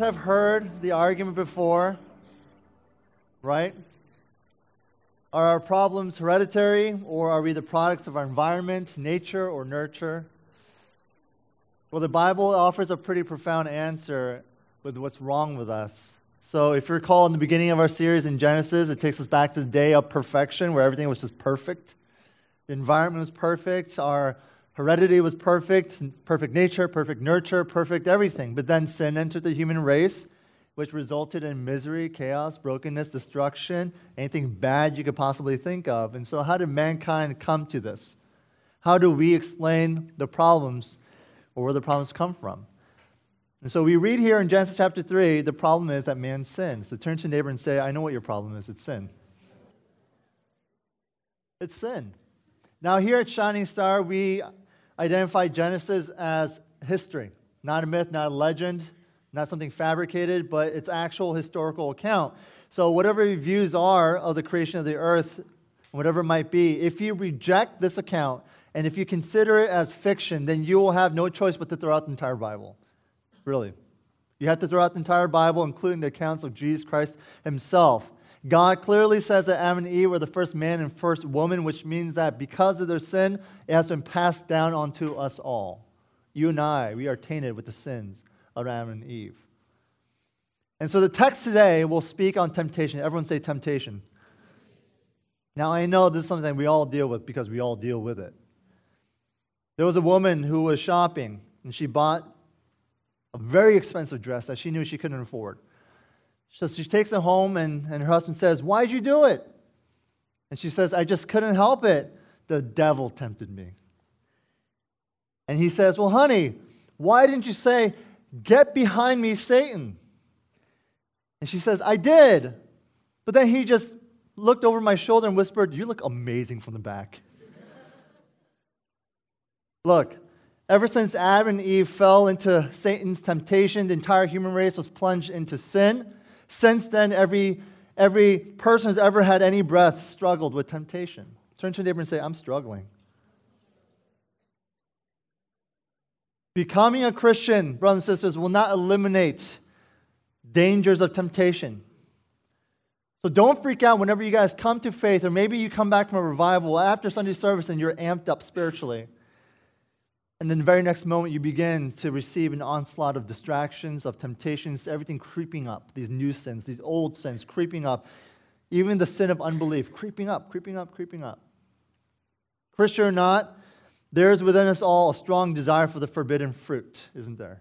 have heard the argument before, right? Are our problems hereditary, or are we the products of our environment, nature, or nurture? Well, the Bible offers a pretty profound answer with what's wrong with us. So, if you recall in the beginning of our series in Genesis, it takes us back to the day of perfection where everything was just perfect. The environment was perfect, our heredity was perfect, perfect nature, perfect nurture, perfect everything. But then sin entered the human race, which resulted in misery, chaos, brokenness, destruction, anything bad you could possibly think of. And so, how did mankind come to this? How do we explain the problems or where the problems come from? And so we read here in Genesis chapter 3, the problem is that man sins. So turn to your neighbor and say, I know what your problem is. It's sin. It's sin. Now, here at Shining Star, we identify Genesis as history, not a myth, not a legend, not something fabricated, but it's actual historical account. So, whatever your views are of the creation of the earth, whatever it might be, if you reject this account and if you consider it as fiction, then you will have no choice but to throw out the entire Bible. Really. You have to throw out the entire Bible, including the accounts of Jesus Christ himself. God clearly says that Adam and Eve were the first man and first woman, which means that because of their sin, it has been passed down onto us all. You and I, we are tainted with the sins of Adam and Eve. And so the text today will speak on temptation. Everyone say temptation. Now, I know this is something we all deal with because we all deal with it. There was a woman who was shopping, and she bought a very expensive dress that she knew she couldn't afford. So she takes it home, and, and her husband says, Why'd you do it? And she says, I just couldn't help it. The devil tempted me. And he says, Well, honey, why didn't you say, Get behind me, Satan? And she says, I did. But then he just looked over my shoulder and whispered, You look amazing from the back. look, ever since Adam and Eve fell into Satan's temptation, the entire human race was plunged into sin. Since then, every, every person who's ever had any breath struggled with temptation. Turn to your neighbor and say, I'm struggling. Becoming a Christian, brothers and sisters, will not eliminate dangers of temptation. So don't freak out whenever you guys come to faith, or maybe you come back from a revival after Sunday service and you're amped up spiritually. And then the very next moment, you begin to receive an onslaught of distractions, of temptations, everything creeping up, these new sins, these old sins creeping up, even the sin of unbelief creeping up, creeping up, creeping up. Christian or not, there is within us all a strong desire for the forbidden fruit, isn't there?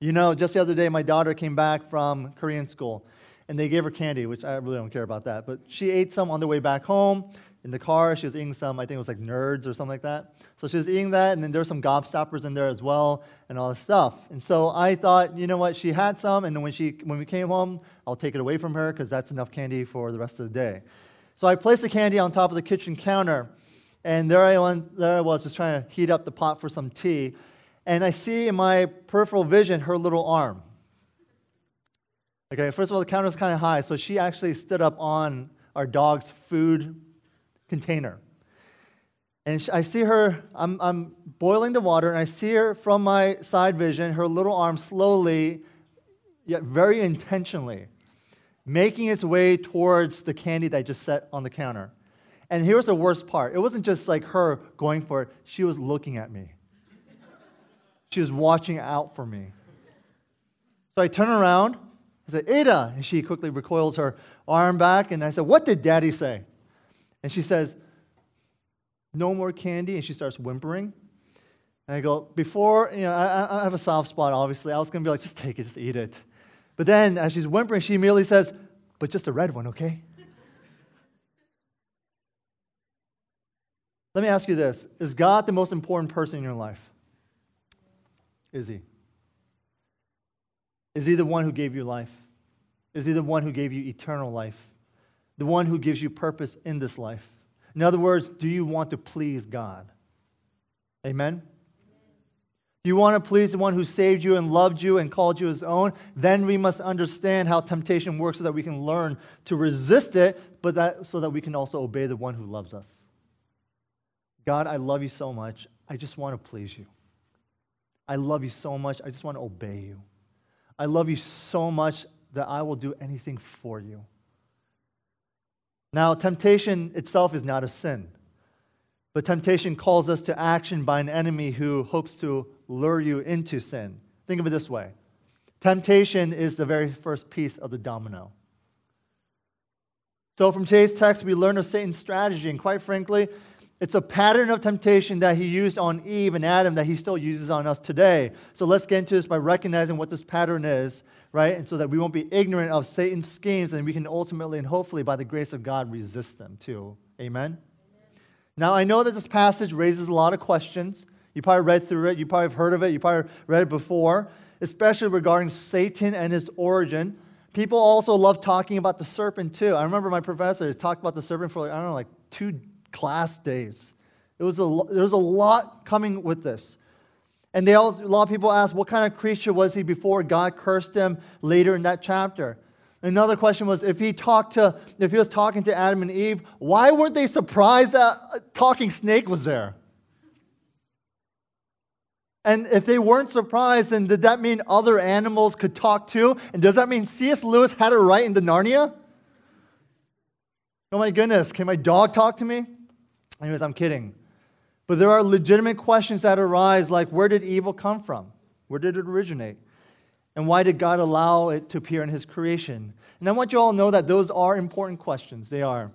You know, just the other day, my daughter came back from Korean school, and they gave her candy, which I really don't care about that. But she ate some on the way back home in the car. She was eating some, I think it was like nerds or something like that. So she was eating that, and then there were some gobstoppers in there as well, and all this stuff. And so I thought, you know what, she had some, and when, she, when we came home, I'll take it away from her because that's enough candy for the rest of the day. So I placed the candy on top of the kitchen counter, and there I, went, there I was just trying to heat up the pot for some tea. And I see in my peripheral vision her little arm. Okay, first of all, the counter is kind of high, so she actually stood up on our dog's food container. And I see her, I'm, I'm boiling the water, and I see her from my side vision, her little arm slowly, yet very intentionally, making its way towards the candy that I just set on the counter. And here's the worst part it wasn't just like her going for it, she was looking at me. She was watching out for me. So I turn around, I said, Ada. And she quickly recoils her arm back, and I said, What did daddy say? And she says, No more candy. And she starts whimpering. And I go, Before, you know, I, I have a soft spot, obviously. I was going to be like, Just take it, just eat it. But then, as she's whimpering, she immediately says, But just a red one, okay? Let me ask you this Is God the most important person in your life? Is He? Is He the one who gave you life? Is he the one who gave you eternal life? The one who gives you purpose in this life? In other words, do you want to please God? Amen? Do you want to please the one who saved you and loved you and called you his own? Then we must understand how temptation works so that we can learn to resist it, but that, so that we can also obey the one who loves us. God, I love you so much. I just want to please you. I love you so much. I just want to obey you. I love you so much that I will do anything for you. Now, temptation itself is not a sin, but temptation calls us to action by an enemy who hopes to lure you into sin. Think of it this way temptation is the very first piece of the domino. So, from today's text, we learn of Satan's strategy, and quite frankly, it's a pattern of temptation that he used on Eve and Adam that he still uses on us today. So let's get into this by recognizing what this pattern is, right? And so that we won't be ignorant of Satan's schemes and we can ultimately and hopefully, by the grace of God, resist them too. Amen? Now, I know that this passage raises a lot of questions. You probably read through it, you probably have heard of it, you probably read it before, especially regarding Satan and his origin. People also love talking about the serpent too. I remember my professor talked about the serpent for like, I don't know, like two class days. It was a, there was a lot coming with this. And they also, a lot of people ask, what kind of creature was he before God cursed him later in that chapter? Another question was, if he talked to, if he was talking to Adam and Eve, why weren't they surprised that a talking snake was there? And if they weren't surprised, then did that mean other animals could talk too? And does that mean C.S. Lewis had it right in the Narnia? Oh my goodness, can my dog talk to me? Anyways, I'm kidding. But there are legitimate questions that arise like where did evil come from? Where did it originate? And why did God allow it to appear in his creation? And I want you all to know that those are important questions. They are.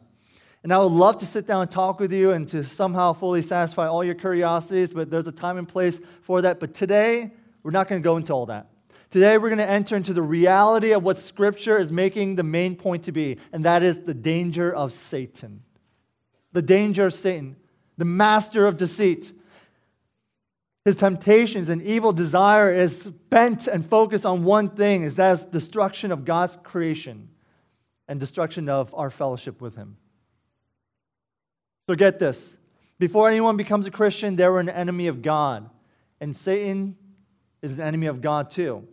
And I would love to sit down and talk with you and to somehow fully satisfy all your curiosities, but there's a time and place for that. But today, we're not going to go into all that. Today, we're going to enter into the reality of what Scripture is making the main point to be, and that is the danger of Satan the danger of Satan, the master of deceit. His temptations and evil desire is bent and focused on one thing, is that is destruction of God's creation and destruction of our fellowship with him. So get this. Before anyone becomes a Christian, they were an enemy of God. And Satan is an enemy of God too.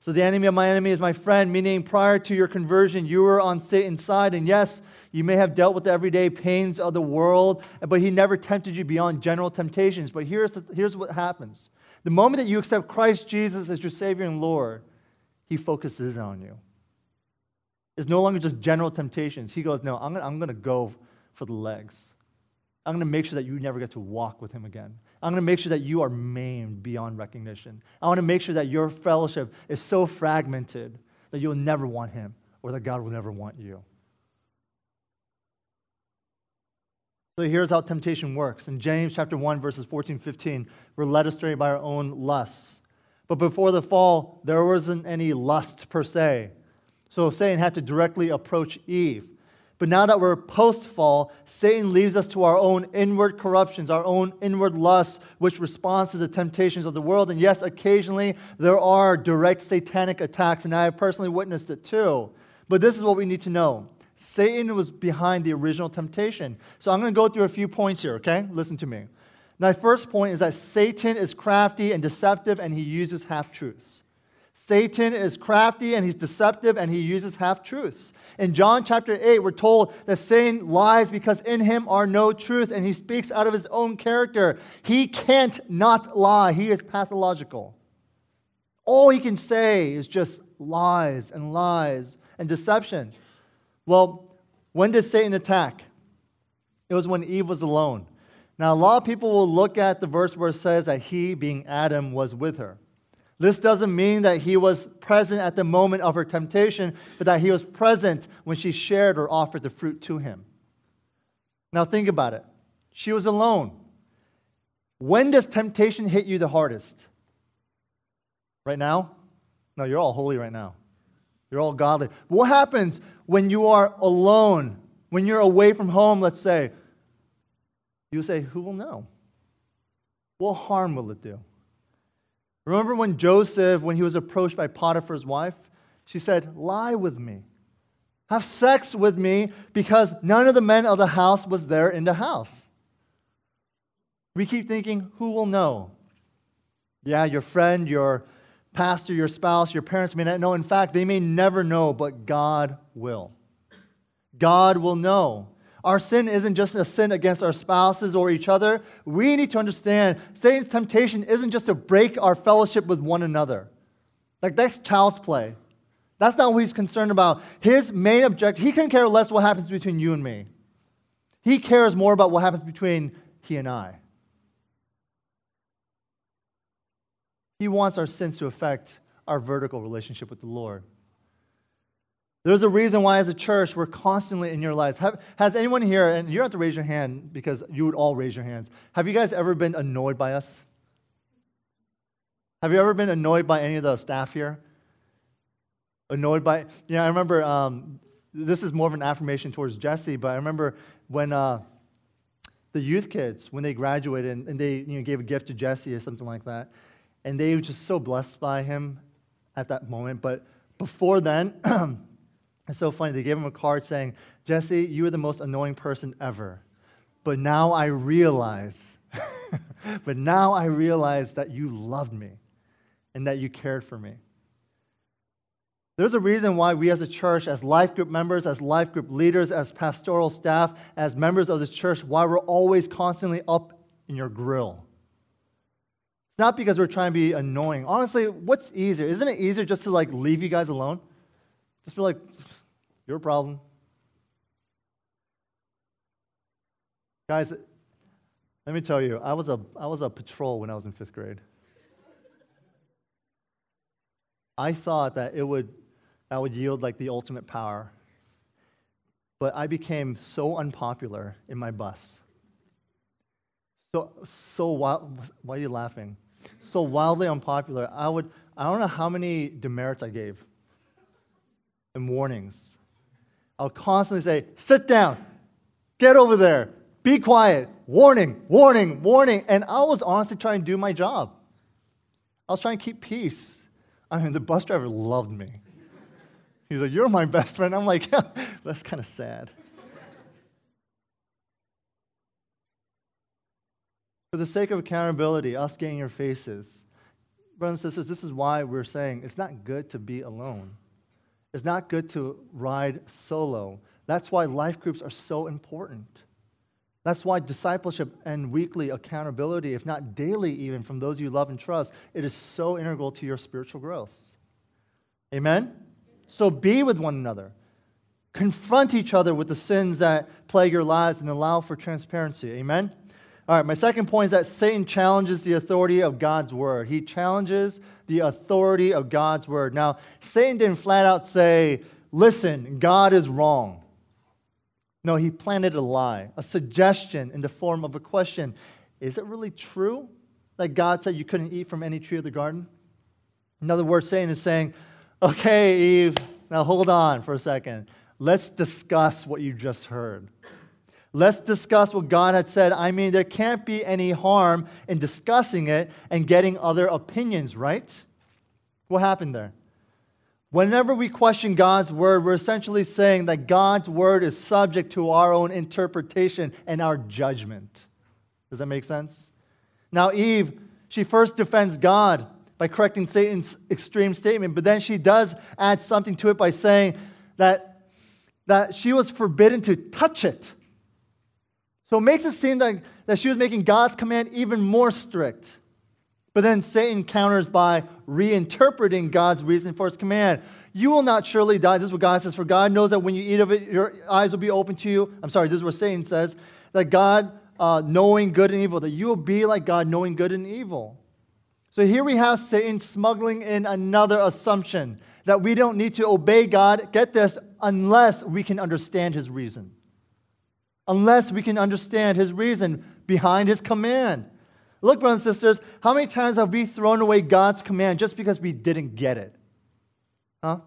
So the enemy of my enemy is my friend, meaning prior to your conversion, you were on Satan's side. And yes, you may have dealt with the everyday pains of the world, but He never tempted you beyond general temptations. But here's, the, here's what happens the moment that you accept Christ Jesus as your Savior and Lord, He focuses on you. It's no longer just general temptations. He goes, No, I'm going I'm to go for the legs. I'm going to make sure that you never get to walk with Him again. I'm going to make sure that you are maimed beyond recognition. I want to make sure that your fellowship is so fragmented that you'll never want Him or that God will never want you. So here's how temptation works. In James chapter 1, verses 14 15, we're led astray by our own lusts. But before the fall, there wasn't any lust per se. So Satan had to directly approach Eve. But now that we're post fall, Satan leaves us to our own inward corruptions, our own inward lusts, which responds to the temptations of the world. And yes, occasionally there are direct satanic attacks, and I have personally witnessed it too. But this is what we need to know Satan was behind the original temptation. So I'm going to go through a few points here, okay? Listen to me. My first point is that Satan is crafty and deceptive and he uses half truths. Satan is crafty and he's deceptive and he uses half truths. In John chapter 8, we're told that Satan lies because in him are no truth and he speaks out of his own character. He can't not lie, he is pathological. All he can say is just lies and lies and deception. Well, when did Satan attack? It was when Eve was alone. Now, a lot of people will look at the verse where it says that he, being Adam, was with her. This doesn't mean that he was present at the moment of her temptation, but that he was present when she shared or offered the fruit to him. Now, think about it. She was alone. When does temptation hit you the hardest? Right now? No, you're all holy right now. You're all godly. What happens when you are alone, when you're away from home, let's say? You say, Who will know? What harm will it do? Remember when Joseph, when he was approached by Potiphar's wife, she said, Lie with me. have sex with me because none of the men of the house was there in the house. We keep thinking, who will know? Yeah, your friend, your pastor, your spouse, your parents may not know. In fact, they may never know, but God will. God will know. Our sin isn't just a sin against our spouses or each other. We need to understand Satan's temptation isn't just to break our fellowship with one another. Like that's child's play. That's not what he's concerned about. His main objective, he can care less what happens between you and me. He cares more about what happens between he and I. He wants our sins to affect our vertical relationship with the Lord. There's a reason why, as a church, we're constantly in your lives. Have, has anyone here, and you don't have to raise your hand because you would all raise your hands. Have you guys ever been annoyed by us? Have you ever been annoyed by any of the staff here? Annoyed by, you know, I remember um, this is more of an affirmation towards Jesse, but I remember when uh, the youth kids, when they graduated and, and they you know, gave a gift to Jesse or something like that, and they were just so blessed by him at that moment. But before then, It's so funny. They gave him a card saying, Jesse, you are the most annoying person ever. But now I realize, but now I realize that you loved me and that you cared for me. There's a reason why we as a church, as life group members, as life group leaders, as pastoral staff, as members of this church, why we're always constantly up in your grill. Not because we're trying to be annoying. Honestly, what's easier? Isn't it easier just to like leave you guys alone? Just be like, your problem. Guys, let me tell you, I was a, I was a patrol when I was in fifth grade. I thought that it would, that would yield like the ultimate power. But I became so unpopular in my bus. So, so wild, why are you laughing? So wildly unpopular. I would, I don't know how many demerits I gave and warnings. I would constantly say, sit down, get over there, be quiet, warning, warning, warning. And I was honestly trying to do my job. I was trying to keep peace. I mean, the bus driver loved me. He's like, You're my best friend. I'm like, That's kind of sad. For the sake of accountability, us getting your faces, brothers and sisters, this is why we're saying it's not good to be alone. It's not good to ride solo. That's why life groups are so important. That's why discipleship and weekly accountability, if not daily even, from those you love and trust, it is so integral to your spiritual growth. Amen? So be with one another. Confront each other with the sins that plague your lives and allow for transparency. Amen? All right, my second point is that Satan challenges the authority of God's word. He challenges the authority of God's word. Now, Satan didn't flat out say, listen, God is wrong. No, he planted a lie, a suggestion in the form of a question. Is it really true that God said you couldn't eat from any tree of the garden? In other words, Satan is saying, okay, Eve, now hold on for a second. Let's discuss what you just heard. Let's discuss what God had said. I mean, there can't be any harm in discussing it and getting other opinions, right? What happened there? Whenever we question God's word, we're essentially saying that God's word is subject to our own interpretation and our judgment. Does that make sense? Now, Eve, she first defends God by correcting Satan's extreme statement, but then she does add something to it by saying that, that she was forbidden to touch it. So it makes it seem like that she was making God's command even more strict. But then Satan counters by reinterpreting God's reason for his command. You will not surely die. This is what God says. For God knows that when you eat of it, your eyes will be open to you. I'm sorry, this is what Satan says. That God, uh, knowing good and evil, that you will be like God, knowing good and evil. So here we have Satan smuggling in another assumption that we don't need to obey God, get this, unless we can understand his reason unless we can understand his reason behind his command. Look, brothers and sisters, how many times have we thrown away God's command just because we didn't get it? Huh?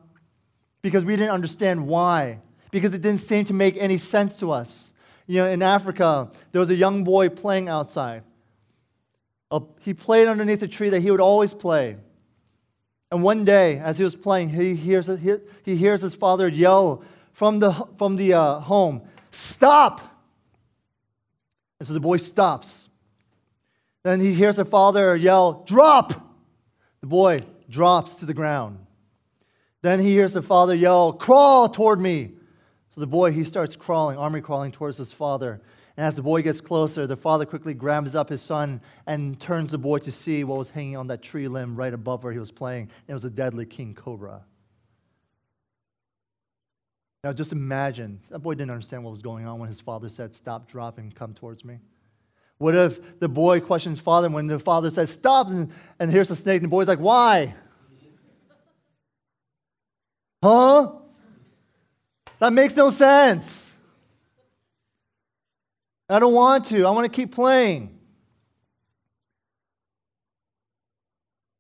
Because we didn't understand why. Because it didn't seem to make any sense to us. You know, in Africa, there was a young boy playing outside. He played underneath a tree that he would always play. And one day, as he was playing, he hears, he hears his father yell from the, from the uh, home, Stop! And so the boy stops. Then he hears the father yell, Drop! The boy drops to the ground. Then he hears the father yell, Crawl toward me! So the boy, he starts crawling, army crawling towards his father. And as the boy gets closer, the father quickly grabs up his son and turns the boy to see what was hanging on that tree limb right above where he was playing. And It was a deadly king cobra. Now just imagine that boy didn't understand what was going on when his father said, Stop, drop, and come towards me. What if the boy questions father when the father says, Stop, and, and here's the snake, and the boy's like, Why? huh? That makes no sense. I don't want to. I want to keep playing.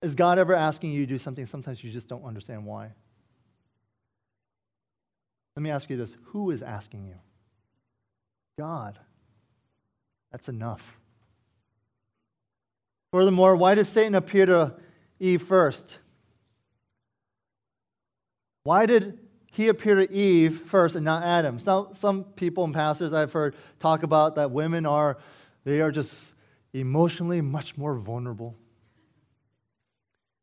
Is God ever asking you to do something sometimes you just don't understand why? Let me ask you this who is asking you? God. That's enough. Furthermore, why does Satan appear to Eve first? Why did he appear to Eve first and not Adam. Now, some people and pastors I've heard talk about that women are, they are just emotionally much more vulnerable.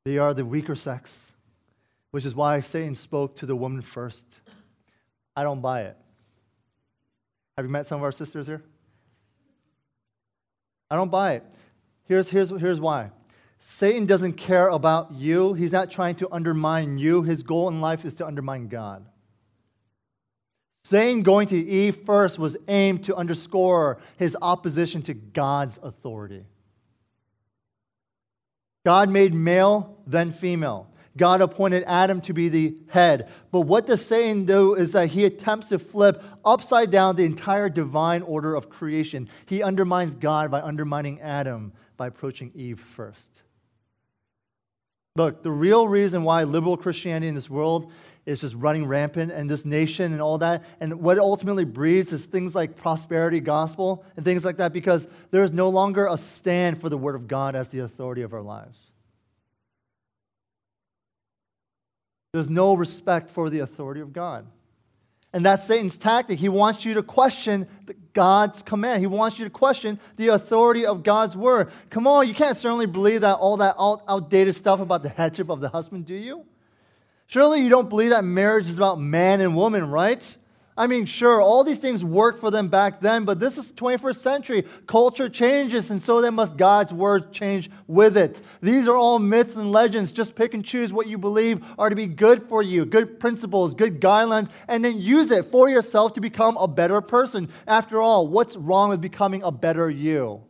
They are the weaker sex, which is why Satan spoke to the woman first. I don't buy it. Have you met some of our sisters here? I don't buy it. Here's, here's, here's why Satan doesn't care about you. He's not trying to undermine you. His goal in life is to undermine God. Satan going to Eve first was aimed to underscore his opposition to God's authority. God made male, then female. God appointed Adam to be the head. But what does Satan do is that he attempts to flip upside down the entire divine order of creation. He undermines God by undermining Adam by approaching Eve first. Look, the real reason why liberal Christianity in this world is just running rampant and this nation and all that, and what ultimately breeds is things like prosperity gospel and things like that because there is no longer a stand for the word of God as the authority of our lives. There's no respect for the authority of God. And that's Satan's tactic. He wants you to question God's command. He wants you to question the authority of God's word. Come on, you can't certainly believe that all that outdated stuff about the headship of the husband, do you? Surely you don't believe that marriage is about man and woman, right? I mean, sure, all these things worked for them back then, but this is 21st century. Culture changes, and so then must God's word change with it. These are all myths and legends. Just pick and choose what you believe are to be good for you, good principles, good guidelines, and then use it for yourself to become a better person. After all, what's wrong with becoming a better you?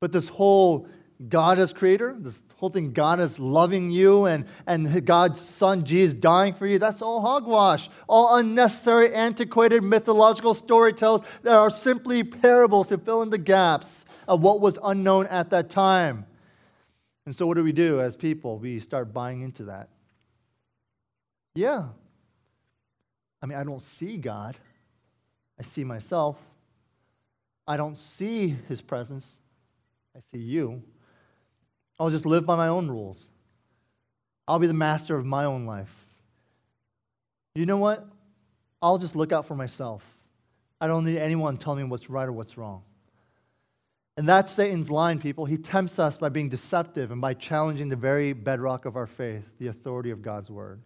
But this whole God as creator, this whole thing, God is loving you and, and God's son Jesus dying for you, that's all hogwash. All unnecessary, antiquated mythological storytells that are simply parables to fill in the gaps of what was unknown at that time. And so, what do we do as people? We start buying into that. Yeah. I mean, I don't see God, I see myself. I don't see his presence, I see you. I'll just live by my own rules. I'll be the master of my own life. You know what? I'll just look out for myself. I don't need anyone telling me what's right or what's wrong. And that's Satan's line, people. He tempts us by being deceptive and by challenging the very bedrock of our faith, the authority of God's word.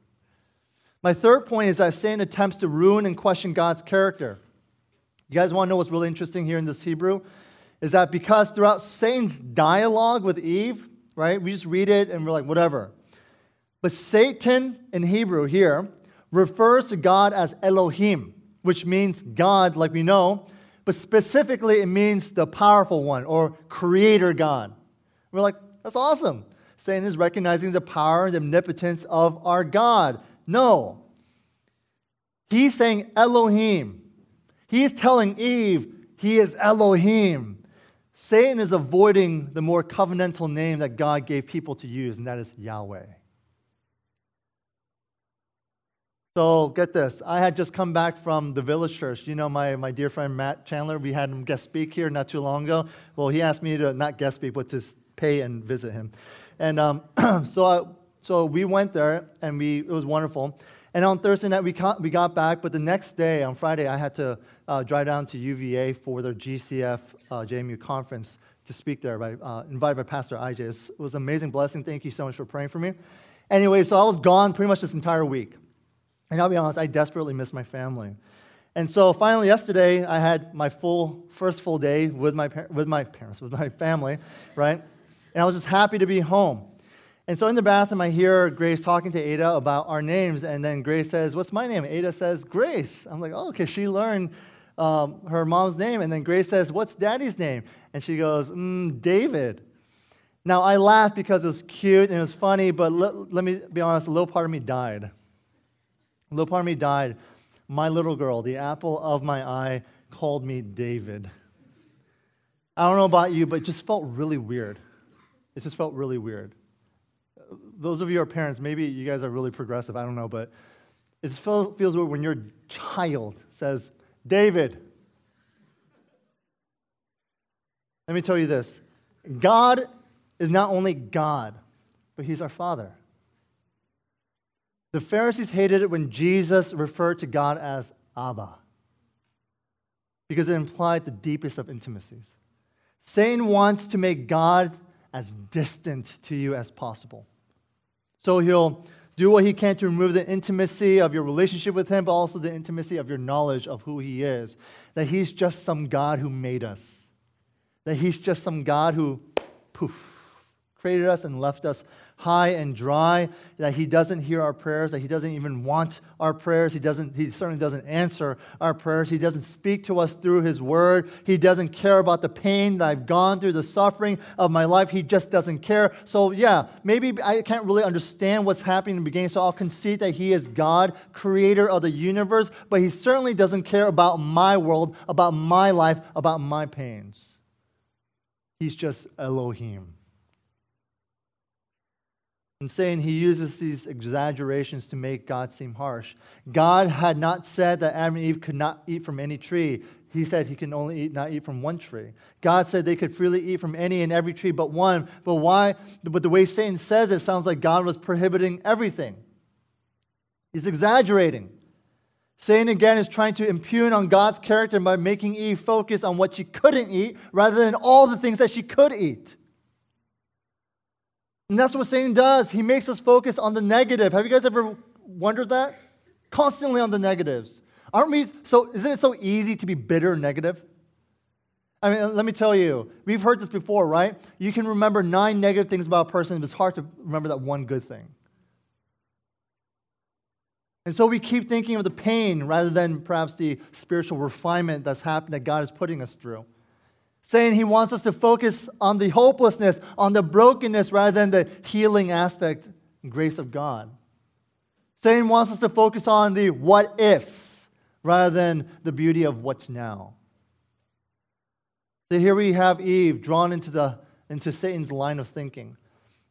My third point is that Satan attempts to ruin and question God's character. You guys want to know what's really interesting here in this Hebrew? Is that because throughout Satan's dialogue with Eve, right? We just read it and we're like, whatever. But Satan in Hebrew here refers to God as Elohim, which means God, like we know, but specifically it means the powerful one or creator God. We're like, that's awesome. Satan is recognizing the power and the omnipotence of our God. No. He's saying Elohim. He's telling Eve he is Elohim. Satan is avoiding the more covenantal name that God gave people to use, and that is Yahweh. So get this. I had just come back from the village church. You know, my, my dear friend Matt Chandler, we had him guest speak here not too long ago. Well, he asked me to not guest speak, but to pay and visit him. And um, so, I, so we went there, and we, it was wonderful. And on Thursday night, we, got, we got back, but the next day, on Friday, I had to uh, drive down to UVA for their GCF uh, JMU conference to speak there, by, uh, invited by Pastor IJ. It was, an amazing blessing. Thank you so much for praying for me. Anyway, so I was gone pretty much this entire week. And I'll be honest, I desperately miss my family. And so finally, yesterday, I had my full, first full day with my, with my parents, with my family, right? And I was just happy to be home. And so in the bathroom, I hear Grace talking to Ada about our names. And then Grace says, What's my name? Ada says, Grace. I'm like, Oh, okay. She learned um, her mom's name. And then Grace says, What's daddy's name? And she goes, mm, David. Now, I laughed because it was cute and it was funny, but let, let me be honest, a little part of me died. A little part of me died. My little girl, the apple of my eye, called me David. I don't know about you, but it just felt really weird. It just felt really weird those of you who are parents, maybe you guys are really progressive, I don't know, but it feels weird when your child says, David. Let me tell you this God is not only God, but He's our Father. The Pharisees hated it when Jesus referred to God as Abba because it implied the deepest of intimacies. Satan wants to make God as distant to you as possible. So he'll do what he can to remove the intimacy of your relationship with him, but also the intimacy of your knowledge of who he is. That he's just some God who made us. That he's just some God who, poof, created us and left us high and dry, that He doesn't hear our prayers, that He doesn't even want our prayers. He, doesn't, he certainly doesn't answer our prayers. He doesn't speak to us through His Word. He doesn't care about the pain that I've gone through, the suffering of my life. He just doesn't care. So, yeah, maybe I can't really understand what's happening in the beginning, so I'll concede that He is God, creator of the universe, but He certainly doesn't care about my world, about my life, about my pains. He's just Elohim and Satan he uses these exaggerations to make God seem harsh. God had not said that Adam and Eve could not eat from any tree. He said he can only eat, not eat from one tree. God said they could freely eat from any and every tree but one. But why? But the way Satan says it sounds like God was prohibiting everything. He's exaggerating. Satan again is trying to impugn on God's character by making Eve focus on what she couldn't eat rather than all the things that she could eat. And that's what Satan does. He makes us focus on the negative. Have you guys ever wondered that? Constantly on the negatives. Aren't we so isn't it so easy to be bitter and negative? I mean, let me tell you, we've heard this before, right? You can remember nine negative things about a person, but it's hard to remember that one good thing. And so we keep thinking of the pain rather than perhaps the spiritual refinement that's happened that God is putting us through Satan he wants us to focus on the hopelessness, on the brokenness, rather than the healing aspect and grace of God. Satan wants us to focus on the what ifs rather than the beauty of what's now. So here we have Eve drawn into, the, into Satan's line of thinking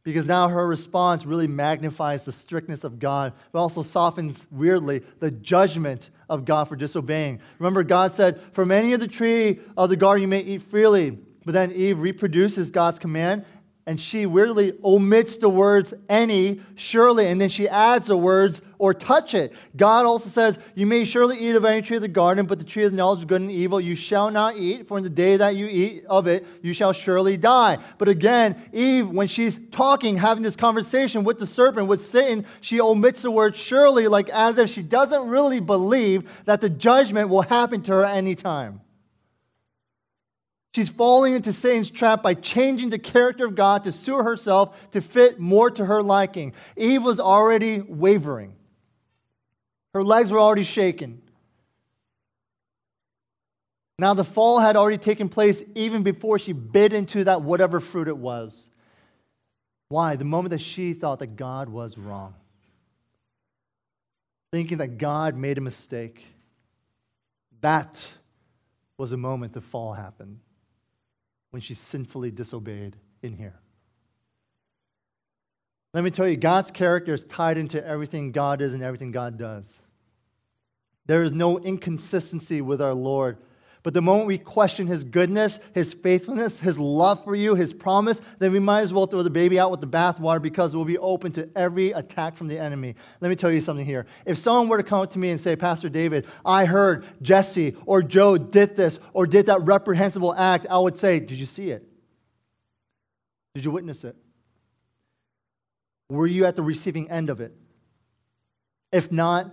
because now her response really magnifies the strictness of God, but also softens weirdly the judgment of God for disobeying. Remember, God said, From any of the tree of the garden you may eat freely. But then Eve reproduces God's command and she weirdly omits the words any, surely, and then she adds the words or touch it. God also says, You may surely eat of any tree of the garden, but the tree of the knowledge of good and evil you shall not eat, for in the day that you eat of it, you shall surely die. But again, Eve, when she's talking, having this conversation with the serpent, with Satan, she omits the word surely, like as if she doesn't really believe that the judgment will happen to her anytime. She's falling into Satan's trap by changing the character of God to suit herself to fit more to her liking. Eve was already wavering, her legs were already shaking. Now, the fall had already taken place even before she bit into that whatever fruit it was. Why? The moment that she thought that God was wrong, thinking that God made a mistake. That was the moment the fall happened when she sinfully disobeyed in here. Let me tell you, God's character is tied into everything God is and everything God does. There is no inconsistency with our Lord. But the moment we question his goodness, his faithfulness, his love for you, his promise, then we might as well throw the baby out with the bathwater because we'll be open to every attack from the enemy. Let me tell you something here. If someone were to come up to me and say, Pastor David, I heard Jesse or Joe did this or did that reprehensible act, I would say, Did you see it? Did you witness it? Were you at the receiving end of it? If not,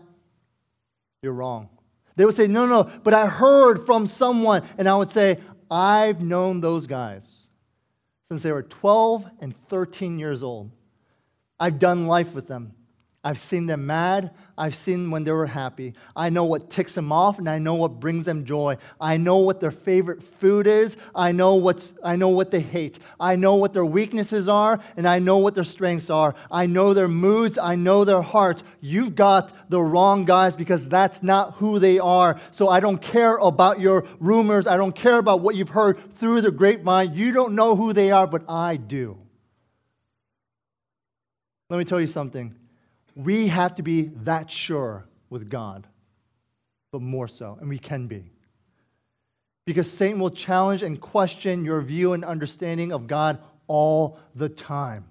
you're wrong. They would say, No, no, but I heard from someone. And I would say, I've known those guys since they were 12 and 13 years old. I've done life with them. I've seen them mad. I've seen when they were happy. I know what ticks them off and I know what brings them joy. I know what their favorite food is. I know, what's, I know what they hate. I know what their weaknesses are and I know what their strengths are. I know their moods. I know their hearts. You've got the wrong guys because that's not who they are. So I don't care about your rumors. I don't care about what you've heard through the grapevine. You don't know who they are, but I do. Let me tell you something we have to be that sure with God, but more so, and we can be. Because Satan will challenge and question your view and understanding of God all the time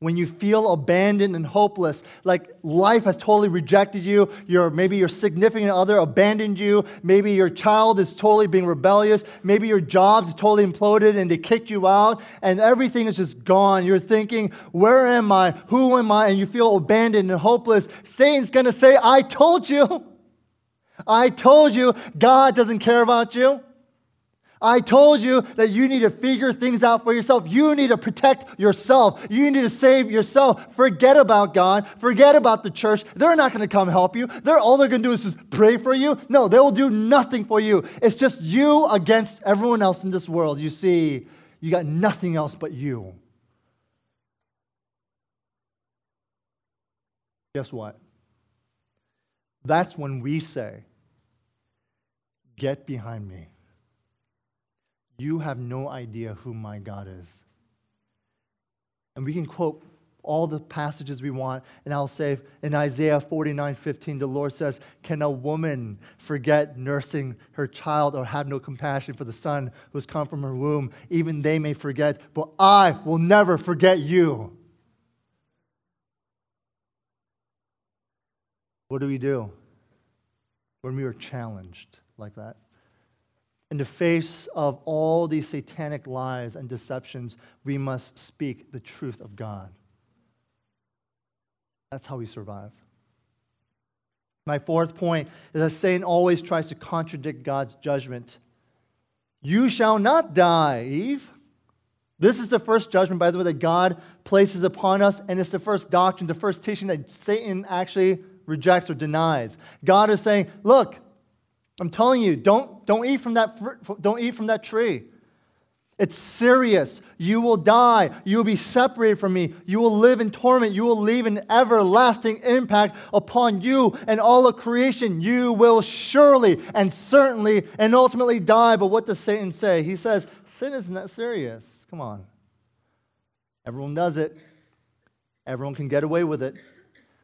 when you feel abandoned and hopeless, like life has totally rejected you, your, maybe your significant other abandoned you, maybe your child is totally being rebellious, maybe your job totally imploded and they kicked you out, and everything is just gone. You're thinking, Where am I? Who am I? And you feel abandoned and hopeless. Satan's gonna say, I told you. I told you God doesn't care about you. I told you that you need to figure things out for yourself. You need to protect yourself. You need to save yourself. Forget about God. Forget about the church. They're not going to come help you. They're all they're going to do is just pray for you. No, they will do nothing for you. It's just you against everyone else in this world. You see, you got nothing else but you. Guess what? That's when we say, Get behind me. You have no idea who my God is. And we can quote all the passages we want, and I'll say in Isaiah 49 15, the Lord says, Can a woman forget nursing her child or have no compassion for the son who has come from her womb? Even they may forget, but I will never forget you. What do we do when we are challenged like that? In the face of all these satanic lies and deceptions, we must speak the truth of God. That's how we survive. My fourth point is that Satan always tries to contradict God's judgment. You shall not die, Eve. This is the first judgment, by the way, that God places upon us, and it's the first doctrine, the first teaching that Satan actually rejects or denies. God is saying, Look, I'm telling you, don't, don't, eat from that, don't eat from that tree. It's serious. You will die. You will be separated from me. You will live in torment. You will leave an everlasting impact upon you and all of creation. You will surely and certainly and ultimately die. But what does Satan say? He says, Sin isn't that serious. Come on. Everyone does it, everyone can get away with it.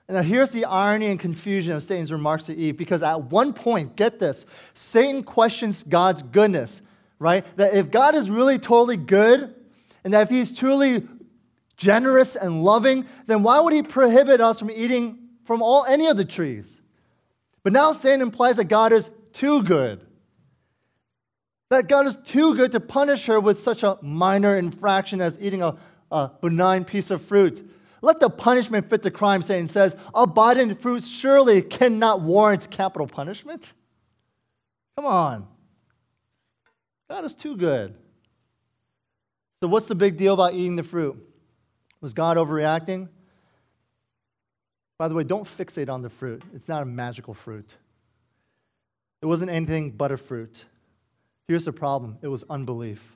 Now here's the irony and confusion of Satan's remarks to Eve, because at one point, get this, Satan questions God's goodness, right? That if God is really totally good, and that if he's truly generous and loving, then why would he prohibit us from eating from all any of the trees? But now Satan implies that God is too good. That God is too good to punish her with such a minor infraction as eating a, a benign piece of fruit. Let the punishment fit the crime, Satan says. Abiding fruit surely cannot warrant capital punishment. Come on. God is too good. So, what's the big deal about eating the fruit? Was God overreacting? By the way, don't fixate on the fruit. It's not a magical fruit. It wasn't anything but a fruit. Here's the problem it was unbelief.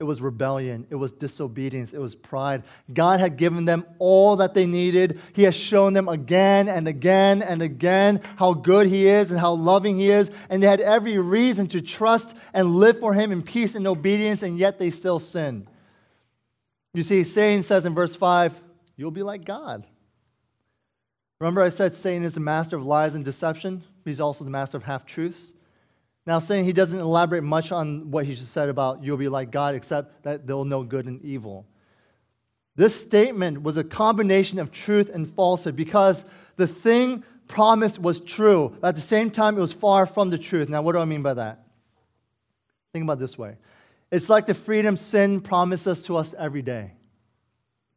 It was rebellion. It was disobedience. It was pride. God had given them all that they needed. He has shown them again and again and again how good He is and how loving He is. And they had every reason to trust and live for Him in peace and obedience, and yet they still sin. You see, Satan says in verse 5, You'll be like God. Remember, I said Satan is the master of lies and deception? He's also the master of half truths. Now, Satan he doesn't elaborate much on what he just said about you'll be like God, except that they'll know good and evil. This statement was a combination of truth and falsehood because the thing promised was true. But at the same time, it was far from the truth. Now, what do I mean by that? Think about this way it's like the freedom sin promises to us every day.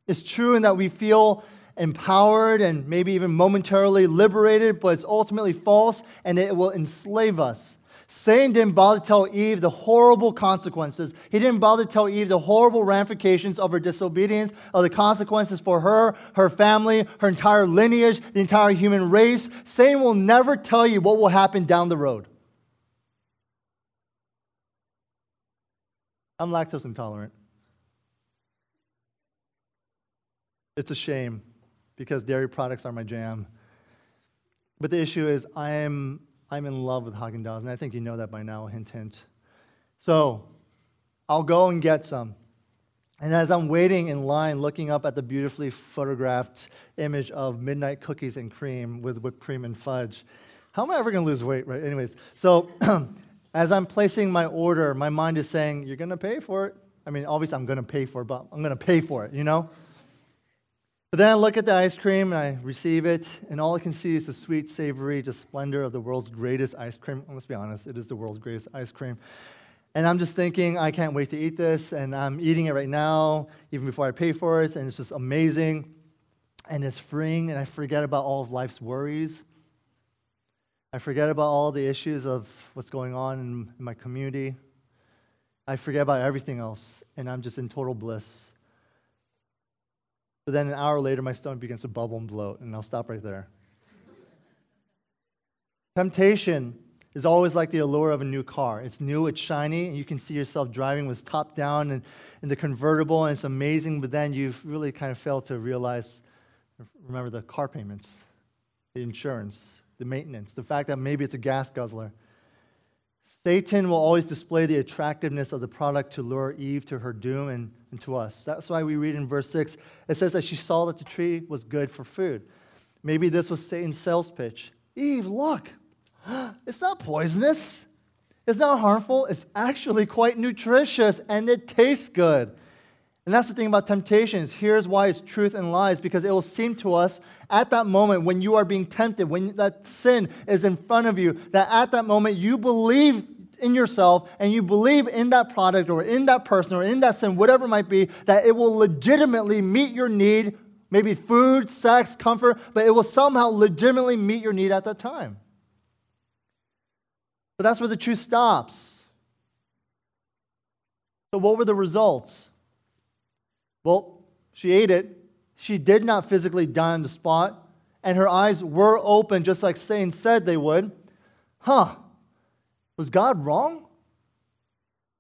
It's true in that we feel empowered and maybe even momentarily liberated, but it's ultimately false and it will enslave us. Satan didn't bother to tell Eve the horrible consequences. He didn't bother to tell Eve the horrible ramifications of her disobedience, of the consequences for her, her family, her entire lineage, the entire human race. Satan will never tell you what will happen down the road. I'm lactose intolerant. It's a shame because dairy products are my jam. But the issue is, I am I'm in love with Haagen Dazs, and I think you know that by now. Hint, hint. So I'll go and get some. And as I'm waiting in line, looking up at the beautifully photographed image of midnight cookies and cream with whipped cream and fudge, how am I ever going to lose weight, right? Anyways, so as I'm placing my order, my mind is saying, You're going to pay for it. I mean, obviously, I'm going to pay for it, but I'm going to pay for it, you know? But then I look at the ice cream and I receive it, and all I can see is the sweet, savory, just splendor of the world's greatest ice cream. Let's be honest, it is the world's greatest ice cream. And I'm just thinking, I can't wait to eat this, and I'm eating it right now, even before I pay for it, and it's just amazing. And it's freeing, and I forget about all of life's worries. I forget about all the issues of what's going on in, my community. I forget about everything else, and I'm just in total bliss. But then an hour later, my stomach begins to bubble and bloat, and I'll stop right there. Temptation is always like the allure of a new car. It's new, it's shiny, and you can see yourself driving with top down and in the convertible, and it's amazing, but then you've really kind of failed to realize, remember the car payments, the insurance, the maintenance, the fact that maybe it's a gas guzzler. Satan will always display the attractiveness of the product to lure Eve to her doom and, and to us. That's why we read in verse 6 it says that she saw that the tree was good for food. Maybe this was Satan's sales pitch Eve, look, it's not poisonous, it's not harmful, it's actually quite nutritious and it tastes good. And that's the thing about temptations. Here's why it's truth and lies because it will seem to us at that moment when you are being tempted, when that sin is in front of you, that at that moment you believe in yourself and you believe in that product or in that person or in that sin, whatever it might be, that it will legitimately meet your need, maybe food, sex, comfort, but it will somehow legitimately meet your need at that time. But that's where the truth stops. So, what were the results? Well, she ate it. She did not physically die on the spot, and her eyes were open just like Satan said they would. Huh, was God wrong?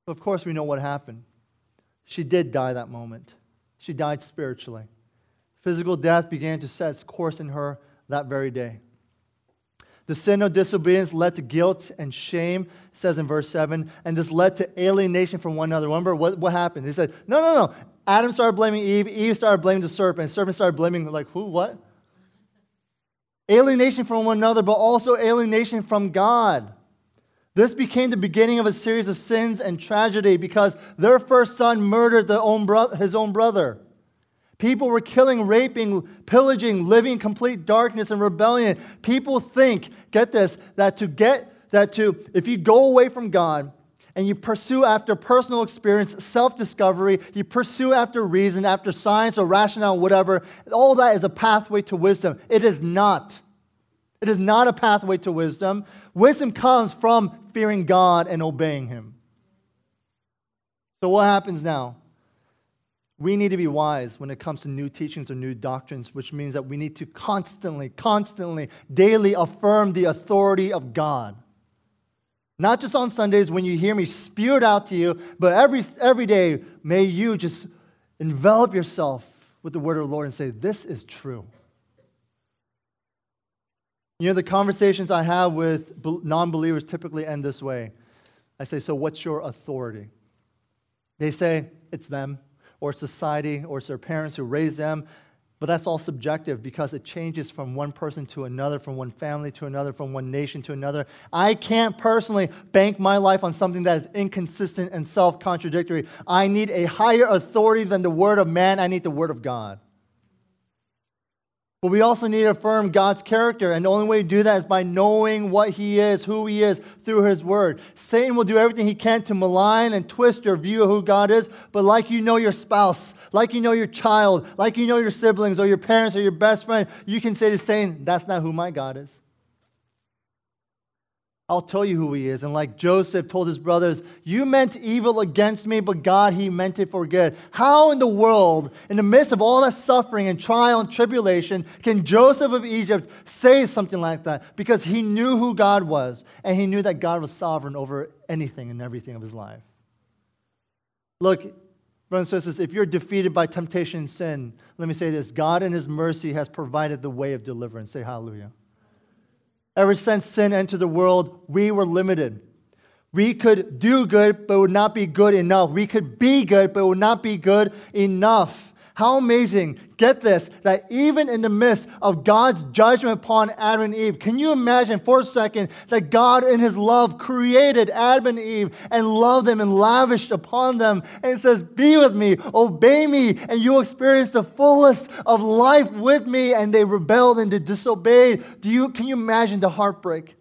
Of course, we know what happened. She did die that moment. She died spiritually. Physical death began to set its course in her that very day. The sin of disobedience led to guilt and shame, says in verse 7, and this led to alienation from one another. Remember what, what happened? He said, No, no, no. Adam started blaming Eve, Eve started blaming the serpent, serpent started blaming, like, who, what? Alienation from one another, but also alienation from God. This became the beginning of a series of sins and tragedy because their first son murdered own bro- his own brother. People were killing, raping, pillaging, living in complete darkness and rebellion. People think, get this, that to get that to if you go away from God and you pursue after personal experience, self-discovery, you pursue after reason, after science or rationale, whatever, all that is a pathway to wisdom. It is not. It is not a pathway to wisdom. Wisdom comes from fearing God and obeying Him. So, what happens now? We need to be wise when it comes to new teachings or new doctrines, which means that we need to constantly, constantly, daily affirm the authority of God. Not just on Sundays when you hear me spew it out to you, but every, every day, may you just envelop yourself with the word of the Lord and say, This is true. You know, the conversations I have with non believers typically end this way. I say, So, what's your authority? They say, It's them, or society, or it's their parents who raised them. But that's all subjective because it changes from one person to another, from one family to another, from one nation to another. I can't personally bank my life on something that is inconsistent and self contradictory. I need a higher authority than the word of man, I need the word of God. But we also need to affirm God's character. And the only way to do that is by knowing what He is, who He is, through His Word. Satan will do everything he can to malign and twist your view of who God is. But like you know your spouse, like you know your child, like you know your siblings or your parents or your best friend, you can say to Satan, That's not who my God is. I'll tell you who he is. And like Joseph told his brothers, You meant evil against me, but God, he meant it for good. How in the world, in the midst of all that suffering and trial and tribulation, can Joseph of Egypt say something like that? Because he knew who God was, and he knew that God was sovereign over anything and everything of his life. Look, brothers and sisters, if you're defeated by temptation and sin, let me say this God in his mercy has provided the way of deliverance. Say hallelujah. Ever since sin entered the world, we were limited. We could do good, but would not be good enough. We could be good, but would not be good enough. How amazing, get this, that even in the midst of God's judgment upon Adam and Eve, can you imagine for a second that God in his love created Adam and Eve and loved them and lavished upon them and says, Be with me, obey me, and you'll experience the fullest of life with me. And they rebelled and they disobeyed. Do you, can you imagine the heartbreak?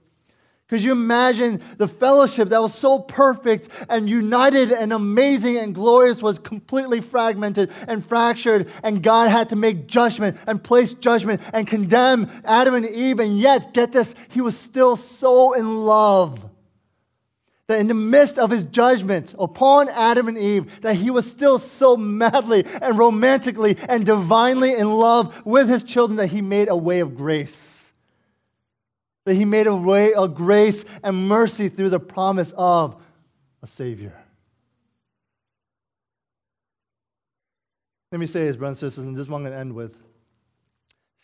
Could you imagine the fellowship that was so perfect and united and amazing and glorious was completely fragmented and fractured, and God had to make judgment and place judgment and condemn Adam and Eve, and yet, get this, he was still so in love that in the midst of his judgment upon Adam and Eve, that he was still so madly and romantically and divinely in love with his children that he made a way of grace that he made a way of grace and mercy through the promise of a Savior. Let me say this, brothers and sisters, and this is what I'm going to end with.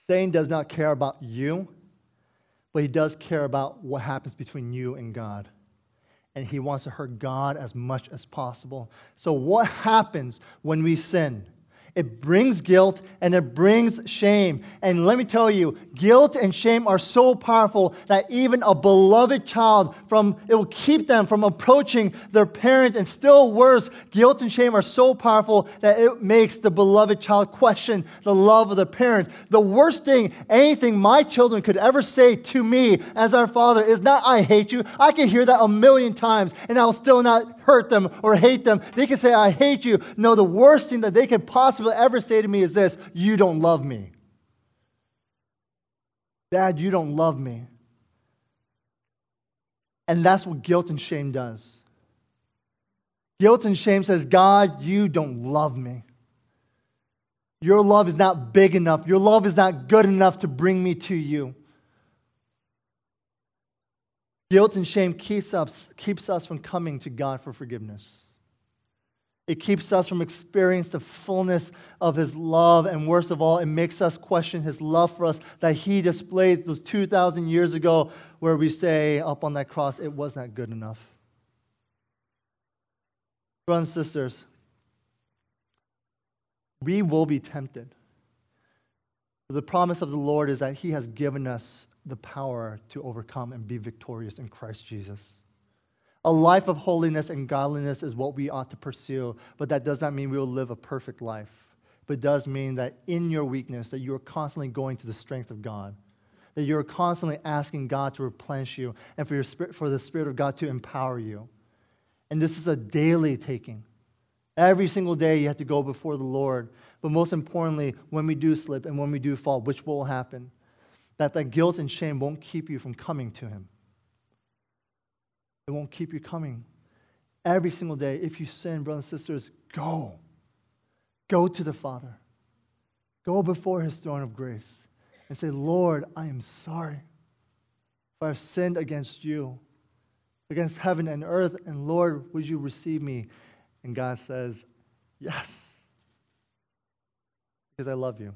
Satan does not care about you, but he does care about what happens between you and God. And he wants to hurt God as much as possible. So, what happens when we sin? It brings guilt and it brings shame. And let me tell you, guilt and shame are so powerful that even a beloved child from it will keep them from approaching their parent and still worse, guilt and shame are so powerful that it makes the beloved child question the love of the parent. The worst thing anything my children could ever say to me as our father is not I hate you. I can hear that a million times and I'll still not hurt them or hate them. They can say I hate you. No, the worst thing that they could possibly will ever say to me is this You don't love me. Dad, you don't love me. And that's what guilt and shame does. Guilt and shame says, God, you don't love me. Your love is not big enough. Your love is not good enough to bring me to you. Guilt and shame keeps us, keeps us from coming to God for forgiveness. It keeps us from experiencing the fullness of His love. And worst of all, it makes us question His love for us that He displayed those 2,000 years ago, where we say up on that cross, it was not good enough. Brothers and sisters, we will be tempted. The promise of the Lord is that He has given us the power to overcome and be victorious in Christ Jesus. A life of holiness and godliness is what we ought to pursue, but that does not mean we will live a perfect life. But does mean that in your weakness, that you are constantly going to the strength of God, that you're constantly asking God to replenish you and for, your for the Spirit of God to empower you. And this is a daily taking. Every single day you have to go before the Lord. But most importantly, when we do slip and when we do fall, which will happen, that that guilt and shame won't keep you from coming to Him. It won't keep you coming. Every single day, if you sin, brothers and sisters, go. Go to the Father. Go before his throne of grace and say, Lord, I am sorry for I've sinned against you, against heaven and earth, and Lord, would you receive me? And God says, Yes, because I love you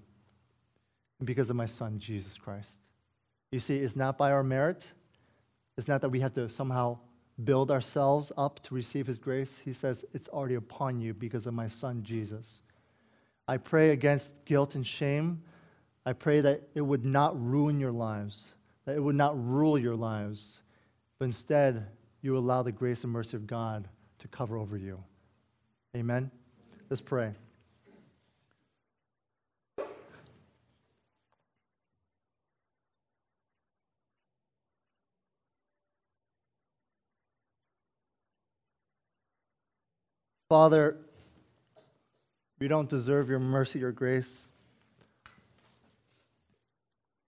and because of my Son, Jesus Christ. You see, it's not by our merit, it's not that we have to somehow build ourselves up to receive His grace. He says, It's already upon you because of my Son, Jesus. I pray against guilt and shame I pray that it would not ruin your lives, that it would not rule your lives, but instead you allow the grace and mercy of God to cover over you. Amen. Let's pray. Father, we don't deserve your mercy or grace.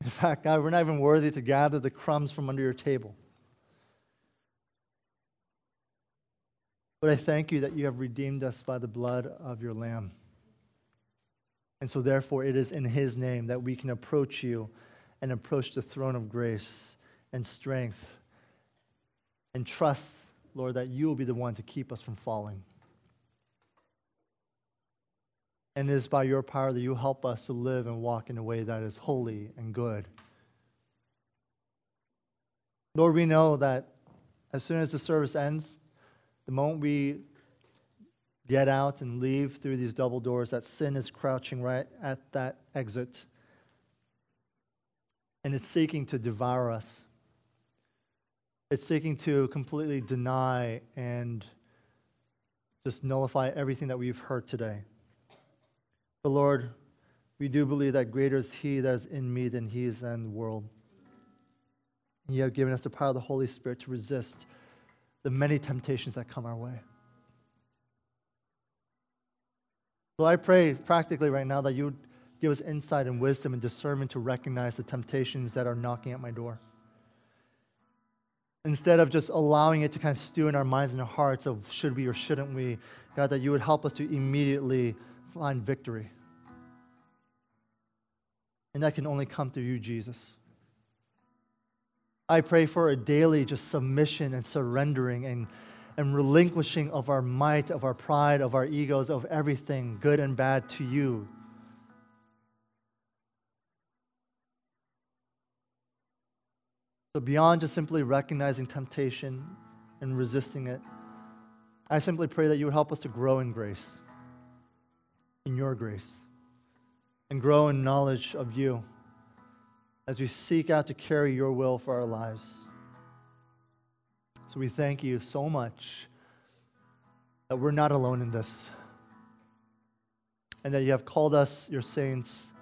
In fact, God, we're not even worthy to gather the crumbs from under your table. But I thank you that you have redeemed us by the blood of your Lamb. And so, therefore, it is in his name that we can approach you and approach the throne of grace and strength and trust, Lord, that you will be the one to keep us from falling. And it is by your power that you help us to live and walk in a way that is holy and good. Lord, we know that as soon as the service ends, the moment we get out and leave through these double doors, that sin is crouching right at that exit. And it's seeking to devour us. It's seeking to completely deny and just nullify everything that we've heard today. But Lord, we do believe that greater is He that is in me than He is in the world. You have given us the power of the Holy Spirit to resist the many temptations that come our way. So I pray practically right now that you would give us insight and wisdom and discernment to recognize the temptations that are knocking at my door. Instead of just allowing it to kind of stew in our minds and our hearts of should we or shouldn't we, God, that you would help us to immediately find victory. And that can only come through you, Jesus. I pray for a daily just submission and surrendering and, and relinquishing of our might, of our pride, of our egos, of everything, good and bad, to you. So, beyond just simply recognizing temptation and resisting it, I simply pray that you would help us to grow in grace in your grace and grow in knowledge of you as we seek out to carry your will for our lives. So we thank you so much that we're not alone in this and that you have called us, your saints.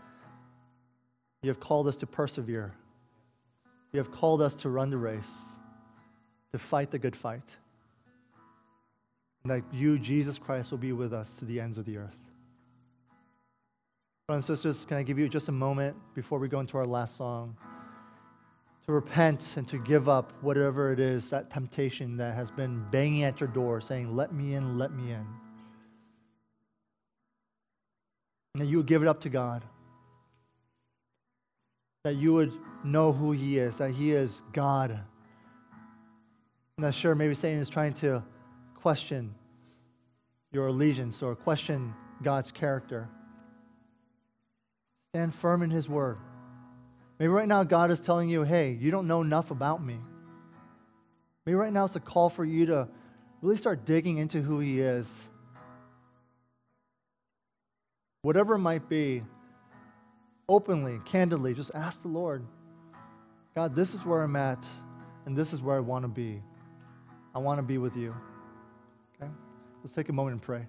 You have called us to persevere. You have called us to run the race, to fight the good fight. And that you, Jesus Christ, will be with us to the ends of the earth. Brothers and sisters, can I give you just a moment before we go into our last song to repent and to give up whatever it is, that temptation that has been banging at your door saying, Let me in, let me in. And that you would give it up to God. That you would know who He is, that He is God. I'm not sure, maybe Satan is trying to question your allegiance or question God's character. Stand firm in His word. Maybe right now God is telling you, hey, you don't know enough about me. Maybe right now it's a call for you to really start digging into who He is. Whatever it might be, openly, candidly, just ask the Lord God, this is where I'm at, and this is where I want to be. I want to be with you. Okay? Let's take a moment and pray.